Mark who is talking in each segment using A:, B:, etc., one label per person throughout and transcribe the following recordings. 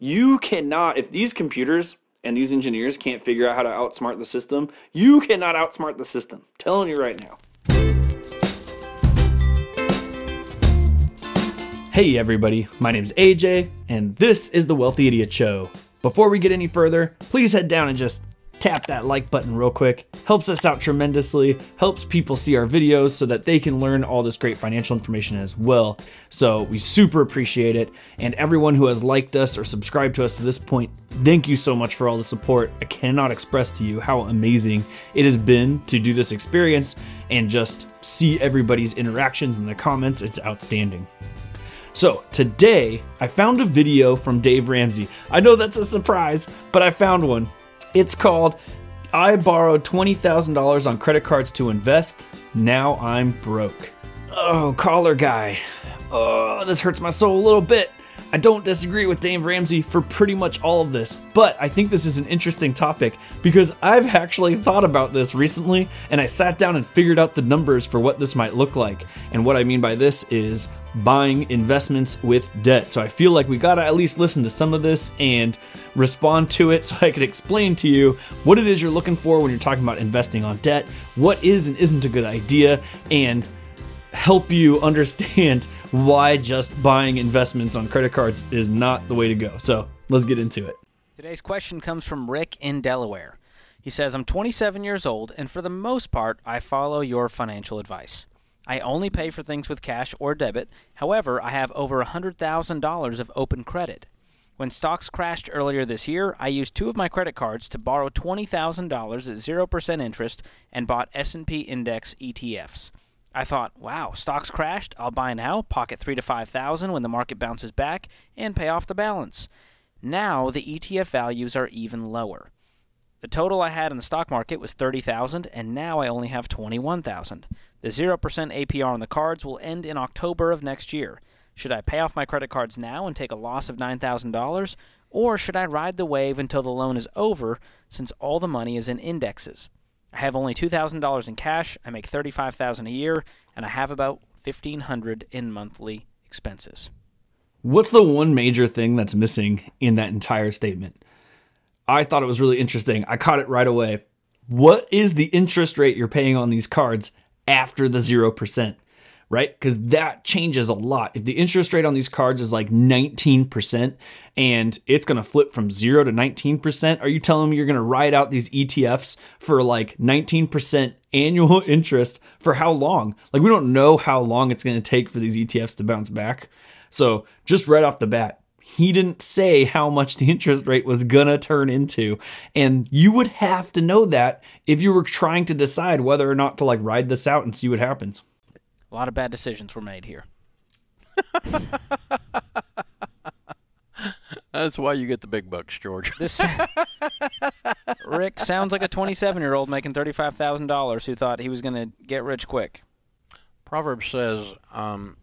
A: You cannot, if these computers and these engineers can't figure out how to outsmart the system, you cannot outsmart the system. I'm telling you right now. Hey everybody, my name is AJ, and this is the Wealthy Idiot Show. Before we get any further, please head down and just tap that like button real quick. Helps us out tremendously, helps people see our videos so that they can learn all this great financial information as well. So we super appreciate it. And everyone who has liked us or subscribed to us to this point, thank you so much for all the support. I cannot express to you how amazing it has been to do this experience and just see everybody's interactions in the comments. It's outstanding. So, today I found a video from Dave Ramsey. I know that's a surprise, but I found one. It's called I borrowed $20,000 on credit cards to invest. Now I'm broke. Oh, caller guy. Oh, this hurts my soul a little bit. I don't disagree with Dave Ramsey for pretty much all of this, but I think this is an interesting topic because I've actually thought about this recently and I sat down and figured out the numbers for what this might look like. And what I mean by this is buying investments with debt. So I feel like we gotta at least listen to some of this and respond to it so I could explain to you what it is you're looking for when you're talking about investing on debt, what is and isn't a good idea, and help you understand why just buying investments on credit cards is not the way to go. So let's get into it.
B: Today's question comes from Rick in Delaware. He says, I'm 27 years old, and for the most part, I follow your financial advice. I only pay for things with cash or debit. However, I have over $100,000 of open credit. When stocks crashed earlier this year, I used two of my credit cards to borrow $20,000 at 0% interest and bought S&P index ETFs. I thought, wow, stocks crashed. I'll buy now, pocket three to five thousand when the market bounces back, and pay off the balance. Now the ETF values are even lower. The total I had in the stock market was thirty thousand, and now I only have twenty-one thousand. The zero percent APR on the cards will end in October of next year. Should I pay off my credit cards now and take a loss of nine thousand dollars, or should I ride the wave until the loan is over, since all the money is in indexes? I have only $2,000 in cash, I make 35,000 a year, and I have about 1500 in monthly expenses.
A: What's the one major thing that's missing in that entire statement? I thought it was really interesting. I caught it right away. What is the interest rate you're paying on these cards after the 0%? Right? Because that changes a lot. If the interest rate on these cards is like 19% and it's going to flip from zero to 19%, are you telling me you're going to ride out these ETFs for like 19% annual interest for how long? Like, we don't know how long it's going to take for these ETFs to bounce back. So, just right off the bat, he didn't say how much the interest rate was gonna turn into. And you would have to know that if you were trying to decide whether or not to like ride this out and see what happens.
B: A lot of bad decisions were made here.
C: That's why you get the big bucks, George.
B: This Rick sounds like a 27-year-old making $35,000 who thought he was going to get rich quick.
C: Proverbs says, um,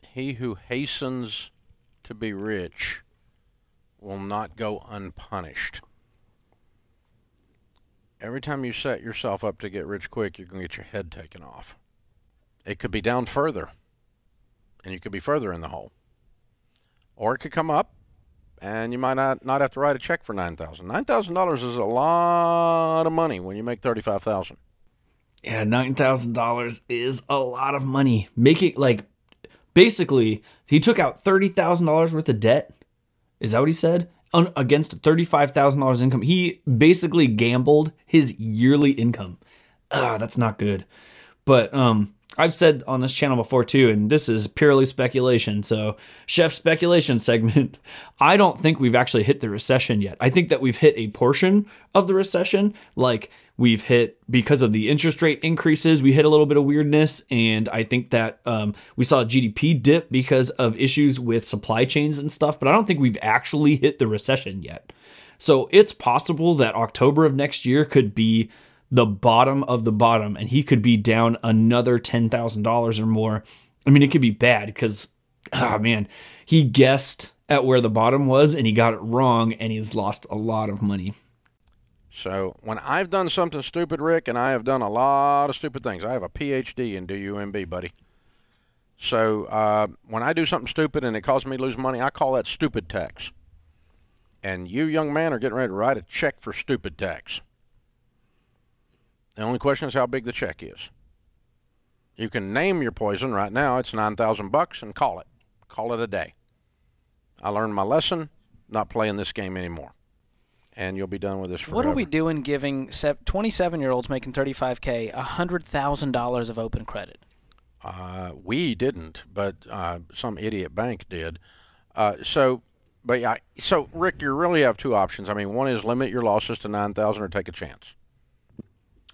C: "He who hastens to be rich will not go unpunished." Every time you set yourself up to get rich quick, you're going to get your head taken off. It could be down further, and you could be further in the hole. Or it could come up, and you might not, not have to write a check for nine thousand. Nine thousand dollars is a lot of money when you make thirty five thousand.
A: Yeah, nine thousand dollars is a lot of money. Making like basically, he took out thirty thousand dollars worth of debt. Is that what he said? Against thirty five thousand dollars income, he basically gambled his yearly income. Ah, that's not good. But um, I've said on this channel before too, and this is purely speculation. So, chef speculation segment. I don't think we've actually hit the recession yet. I think that we've hit a portion of the recession. Like we've hit because of the interest rate increases, we hit a little bit of weirdness, and I think that um, we saw GDP dip because of issues with supply chains and stuff. But I don't think we've actually hit the recession yet. So it's possible that October of next year could be the bottom of the bottom and he could be down another $10,000 or more. I mean, it could be bad because, oh man, he guessed at where the bottom was and he got it wrong and he's lost a lot of money.
C: So when I've done something stupid, Rick, and I have done a lot of stupid things, I have a PhD in DUMB, buddy. So uh, when I do something stupid and it causes me to lose money, I call that stupid tax. and you, young man, are getting ready to write a check for stupid tax. The only question is how big the check is. You can name your poison right now. It's nine thousand bucks, and call it. Call it a day. I learned my lesson. Not playing this game anymore. And you'll be done with this forever.
B: What are we doing giving 27 year olds making 35K $100,000 of open credit?
C: Uh, we didn't, but uh, some idiot bank did. Uh, so, but yeah, so Rick, you really have two options. I mean, one is limit your losses to 9,000 or take a chance.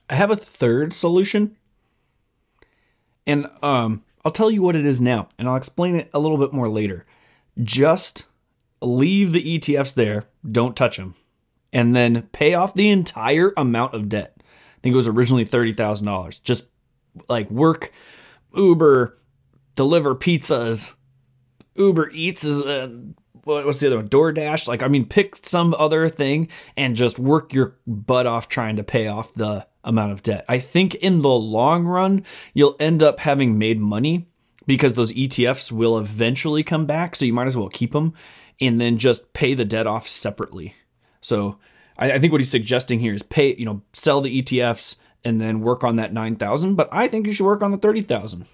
A: I have a third solution. And um, I'll tell you what it is now, and I'll explain it a little bit more later. Just leave the ETFs there, don't touch them, and then pay off the entire amount of debt. I think it was originally $30,000. Just like work, Uber, deliver pizzas, Uber Eats is a what's the other one? DoorDash. Like, I mean, pick some other thing and just work your butt off trying to pay off the amount of debt. I think in the long run, you'll end up having made money because those ETFs will eventually come back. So you might as well keep them and then just pay the debt off separately. So I, I think what he's suggesting here is pay, you know, sell the ETFs and then work on that 9,000. But I think you should work on the 30,000.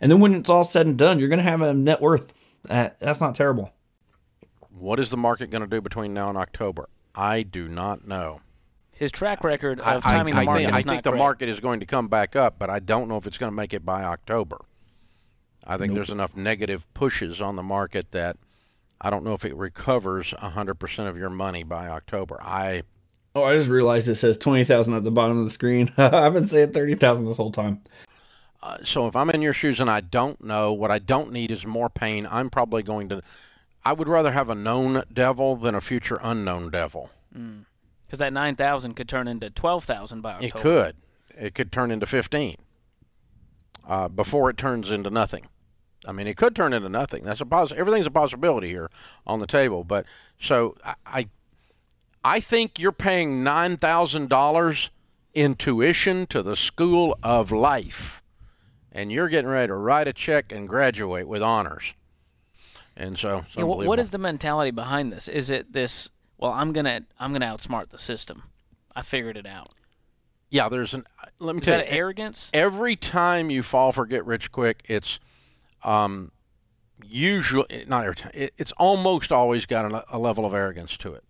A: And then when it's all said and done, you're going to have a net worth. Uh, that's not terrible.
C: What is the market going to do between now and October? I do not know.
B: His track record of timing
C: I,
B: the market
C: think,
B: is
C: I
B: not
C: think the
B: great.
C: market is going to come back up, but I don't know if it's going to make it by October. I think there's enough negative pushes on the market that I don't know if it recovers 100% of your money by October. I
A: Oh, I just realized it says 20,000 at the bottom of the screen. I've been saying 30,000 this whole time.
C: uh, so if I'm in your shoes and I don't know, what I don't need is more pain. I'm probably going to I would rather have a known devil than a future unknown devil.
B: Because that 9,000 could turn into 12,000 by October.
C: It could. It could turn into 15 uh, before it turns into nothing. I mean, it could turn into nothing. That's a poss- Everything's a possibility here on the table. But so I, I, I think you're paying nine thousand dollars in tuition to the school of life, and you're getting ready to write a check and graduate with honors. And so,
B: Yeah, wh- what is the mentality behind this? Is it this? Well, I'm gonna I'm gonna outsmart the system. I figured it out.
C: Yeah, there's an. Let me
B: Is
C: tell
B: that
C: you,
B: arrogance?
C: every time you fall for get rich quick, it's um, usually not every time. It, it's almost always got a, a level of arrogance to it.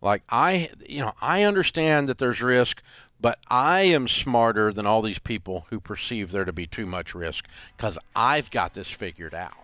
C: Like I, you know, I understand that there's risk, but I am smarter than all these people who perceive there to be too much risk because I've got this figured out.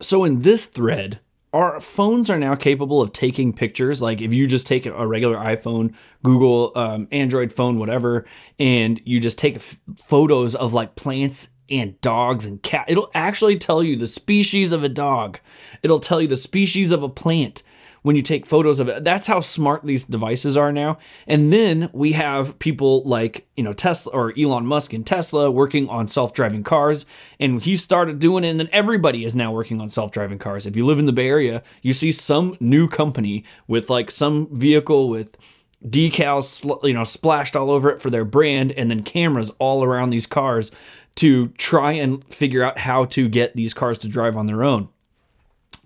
A: So in this thread, our phones are now capable of taking pictures. Like if you just take a regular iPhone, Google, um, Android phone, whatever, and you just take f- photos of like plants and dogs and cat, it'll actually tell you the species of a dog. It'll tell you the species of a plant when you take photos of it. That's how smart these devices are now. And then we have people like, you know, Tesla or Elon Musk and Tesla working on self-driving cars. And he started doing it, and then everybody is now working on self-driving cars. If you live in the Bay Area, you see some new company with like some vehicle with decals you know splashed all over it for their brand and then cameras all around these cars to try and figure out how to get these cars to drive on their own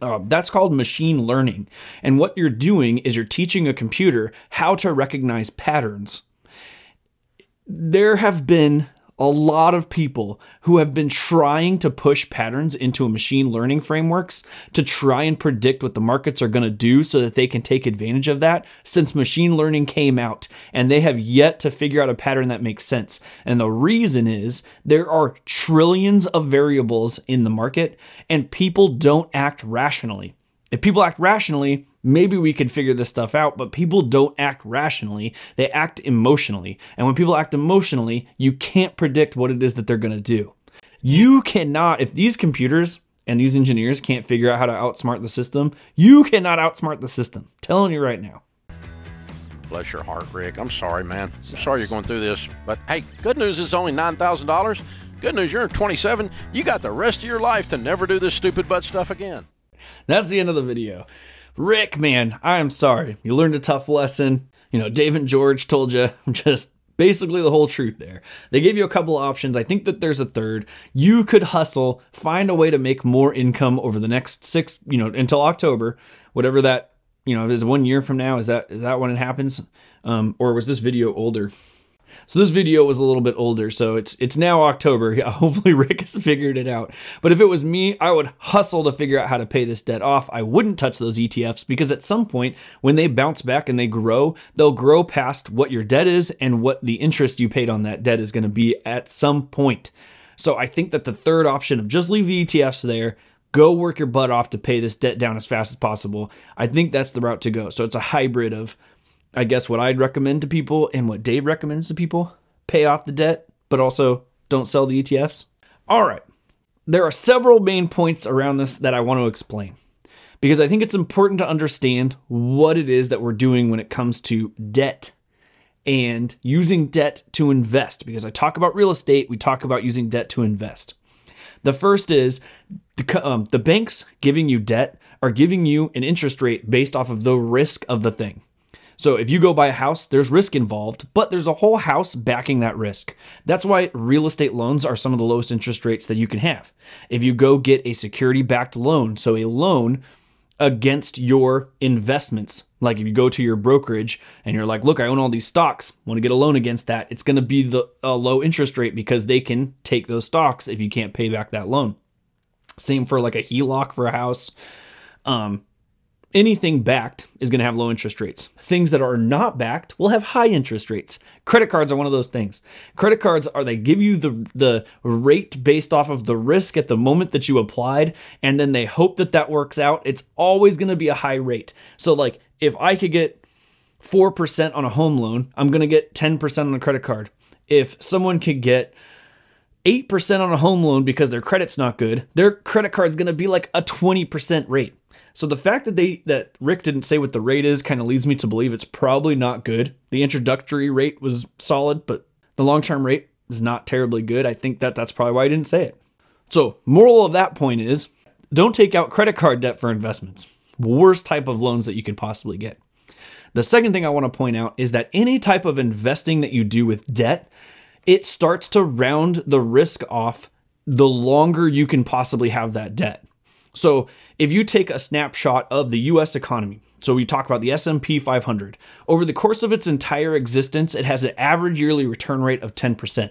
A: uh, that's called machine learning. And what you're doing is you're teaching a computer how to recognize patterns. There have been a lot of people who have been trying to push patterns into a machine learning frameworks to try and predict what the markets are going to do so that they can take advantage of that since machine learning came out and they have yet to figure out a pattern that makes sense. And the reason is there are trillions of variables in the market and people don't act rationally. If people act rationally, maybe we could figure this stuff out, but people don't act rationally. They act emotionally. And when people act emotionally, you can't predict what it is that they're going to do. You cannot, if these computers and these engineers can't figure out how to outsmart the system, you cannot outsmart the system. telling you right now.
C: Bless your heart, Rick. I'm sorry, man. I'm sorry you're going through this. But hey, good news is only $9,000. Good news, you're 27. You got the rest of your life to never do this stupid butt stuff again.
A: That's the end of the video. Rick, man, I am sorry. You learned a tough lesson. You know, Dave and George told you just basically the whole truth there. They gave you a couple of options. I think that there's a third. You could hustle, find a way to make more income over the next six, you know, until October, whatever that you know, is one year from now? Is that is that when it happens? Um, or was this video older? So this video was a little bit older, so it's it's now October. Yeah, hopefully Rick has figured it out. But if it was me, I would hustle to figure out how to pay this debt off. I wouldn't touch those ETFs because at some point when they bounce back and they grow, they'll grow past what your debt is and what the interest you paid on that debt is going to be at some point. So I think that the third option of just leave the ETFs there, go work your butt off to pay this debt down as fast as possible. I think that's the route to go. So it's a hybrid of I guess what I'd recommend to people and what Dave recommends to people pay off the debt, but also don't sell the ETFs. All right. There are several main points around this that I want to explain because I think it's important to understand what it is that we're doing when it comes to debt and using debt to invest. Because I talk about real estate, we talk about using debt to invest. The first is the, um, the banks giving you debt are giving you an interest rate based off of the risk of the thing. So if you go buy a house, there's risk involved, but there's a whole house backing that risk. That's why real estate loans are some of the lowest interest rates that you can have. If you go get a security backed loan, so a loan against your investments. Like if you go to your brokerage and you're like, look, I own all these stocks, want to get a loan against that, it's going to be the a low interest rate because they can take those stocks if you can't pay back that loan. Same for like a HELOC for a house. Um, anything backed is going to have low interest rates. Things that are not backed will have high interest rates. Credit cards are one of those things. Credit cards are they give you the the rate based off of the risk at the moment that you applied and then they hope that that works out. It's always going to be a high rate. So like if I could get 4% on a home loan, I'm going to get 10% on a credit card. If someone could get 8% on a home loan because their credit's not good, their credit card's going to be like a 20% rate. So the fact that they that Rick didn't say what the rate is kind of leads me to believe it's probably not good. The introductory rate was solid, but the long-term rate is not terribly good. I think that that's probably why I didn't say it. So, moral of that point is don't take out credit card debt for investments. Worst type of loans that you could possibly get. The second thing I want to point out is that any type of investing that you do with debt, it starts to round the risk off the longer you can possibly have that debt. So, if you take a snapshot of the US economy, so we talk about the S&P 500, over the course of its entire existence, it has an average yearly return rate of 10%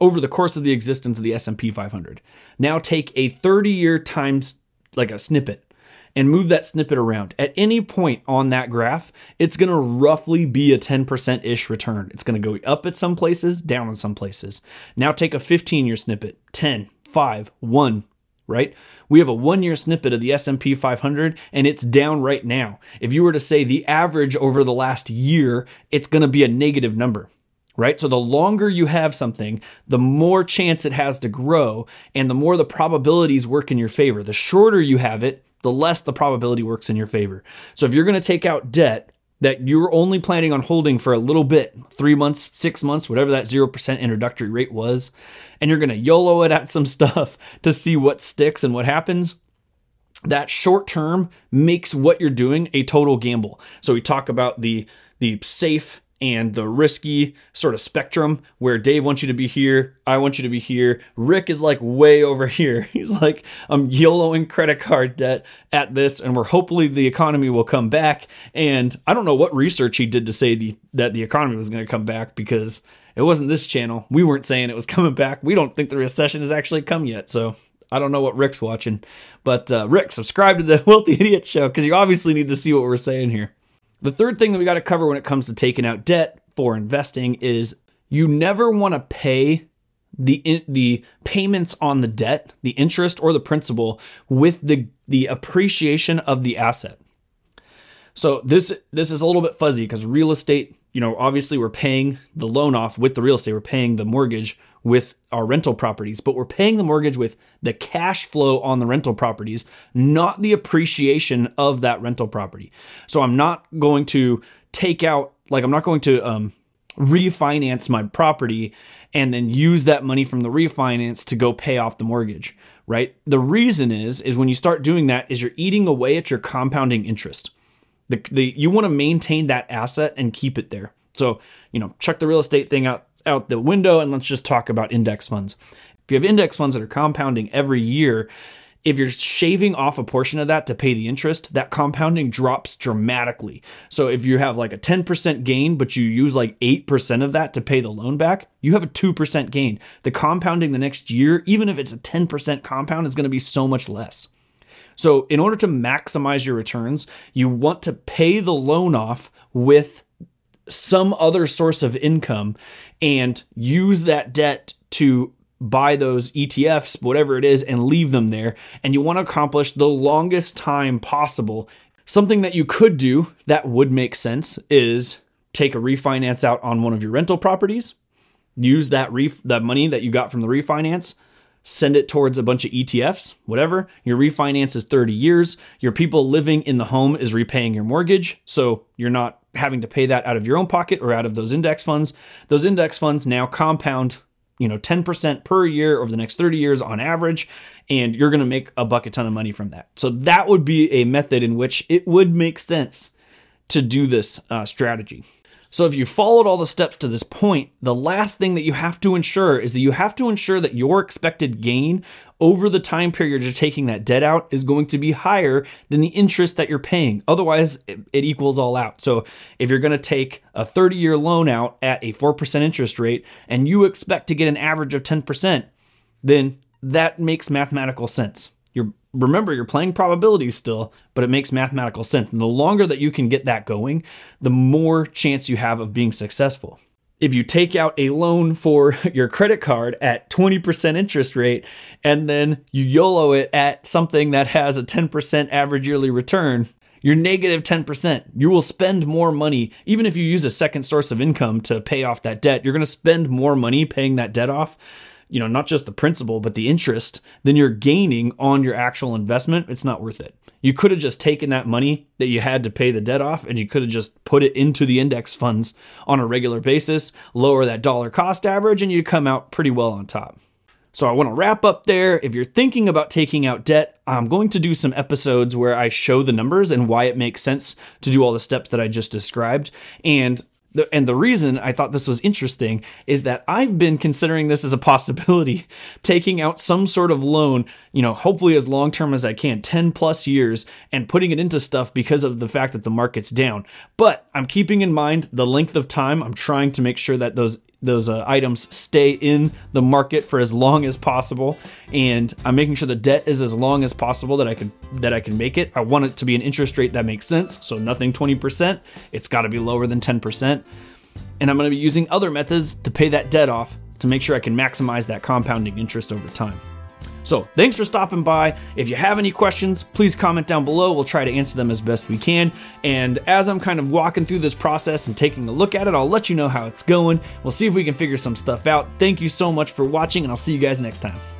A: over the course of the existence of the S&P 500. Now take a 30-year times like a snippet and move that snippet around. At any point on that graph, it's going to roughly be a 10% ish return. It's going to go up at some places, down in some places. Now take a 15 year snippet 10, 5, 1, right? We have a one-year snippet of the S&P 500 and it's down right now. If you were to say the average over the last year, it's going to be a negative number. Right? So the longer you have something, the more chance it has to grow and the more the probabilities work in your favor. The shorter you have it, the less the probability works in your favor. So if you're going to take out debt, that you're only planning on holding for a little bit three months, six months, whatever that 0% introductory rate was and you're to YOLO it at some stuff to see what sticks and what happens, that short term makes what you're doing a total gamble. So we talk about the the safe and the risky sort of spectrum where Dave wants you to be here, I want you to be here. Rick is like way over here. He's like, I'm YOLOing credit card debt at this, and we're hopefully the economy will come back. And I don't know what research he did to say the, that the economy was going to come back because it wasn't this channel. We weren't saying it was coming back. We don't think the recession has actually come yet. So I don't know what Rick's watching. But uh, Rick, subscribe to the Wealthy Idiot Show because you obviously need to see what we're saying here. The third thing that we got to cover when it comes to taking out debt for investing is you never want to pay the the payments on the debt, the interest or the principal with the the appreciation of the asset. So this this is a little bit fuzzy because real estate you know, obviously we're paying the loan off with the real estate, we're paying the mortgage with our rental properties, but we're paying the mortgage with the cash flow on the rental properties, not the appreciation of that rental property. So I'm not going to take out, like, I'm not going to um, refinance my property and then use that money from the refinance to go pay off the mortgage, right? The reason is, is when you start doing that, is you're eating away at your compounding interest. The, the you want to maintain that asset and keep it there. So, you know, check the real estate thing out out the window and let's just talk about index funds. If you have index funds that are compounding every year, if you're shaving off a portion of that to pay the interest, that compounding drops dramatically. So if you have like a 10% gain, but you use like 8% of that to pay the loan back, you have a 2% gain. The compounding the next year, even if it's a 10% compound, is going to be so much less. So, in order to maximize your returns, you want to pay the loan off with some other source of income and use that debt to buy those ETFs, whatever it is, and leave them there. And you want to accomplish the longest time possible. Something that you could do that would make sense is take a refinance out on one of your rental properties, use that ref- that money that you got from the refinance, send it towards a bunch of ETFs, whatever. Your refinance is 30 years. Your people living in the home is repaying your mortgage, so you're not having to pay that out of your own pocket or out of those index funds. Those index funds now compound you know 10% per year over the next 30 years on average and you're going to make a bucket ton of money from that so that would be a method in which it would make sense to do this uh, strategy so if you followed all the steps to this point, the last thing that you have to ensure is that you have to ensure that your expected gain over the time period you're taking that debt out is going to be higher than the interest that you're paying. Otherwise, it, it equals all out. So if you're going to take a 30 year loan out at a 4% interest rate and you expect to get an average of 10%, then that makes mathematical sense. Remember you're playing probabilities still, but it makes mathematical sense. And the longer that you can get that going, the more chance you have of being successful. If you take out a loan for your credit card at 20% interest rate and then you YOLO it at something that has a 10% average yearly return, you're negative 10%. You will spend more money. Even if you use a second source of income to pay off that debt, you're going to spend more money paying that debt off you know, not just the principal, but the interest, then you're gaining on your actual investment. It's not worth it. You could have just taken that money that you had to pay the debt off and you could have just put it into the index funds on a regular basis, lower that dollar cost average, and you'd come out pretty well on top. So I want to wrap up there. If you're thinking about taking out debt, I'm going to do some episodes where I show the numbers and why it makes sense to do all the steps that I just described. And and the reason I thought this was interesting is that I've been considering this as a possibility, taking out some sort of loan, you know, hopefully as long term as I can, 10 plus years, and putting it into stuff because of the fact that the market's down. But I'm keeping in mind the length of time. I'm trying to make sure that those those uh, items stay in the market for as long as possible. And i'm making sure the debt is as long as possible that i can that i can make it. I want it to be an interest rate that makes sense. So nothing 20% it's got to be lower than 10% and i'm going to be using other methods to pay that debt off to make sure i can maximize that compounding interest over time so, thanks for stopping by. If you have any questions, please comment down below. We'll try to answer them as best we can. And as I'm kind of walking through this process and taking a look at it, I'll let you know how it's going. We'll see if we can figure some stuff out. Thank you so much for watching, and I'll see you guys next time.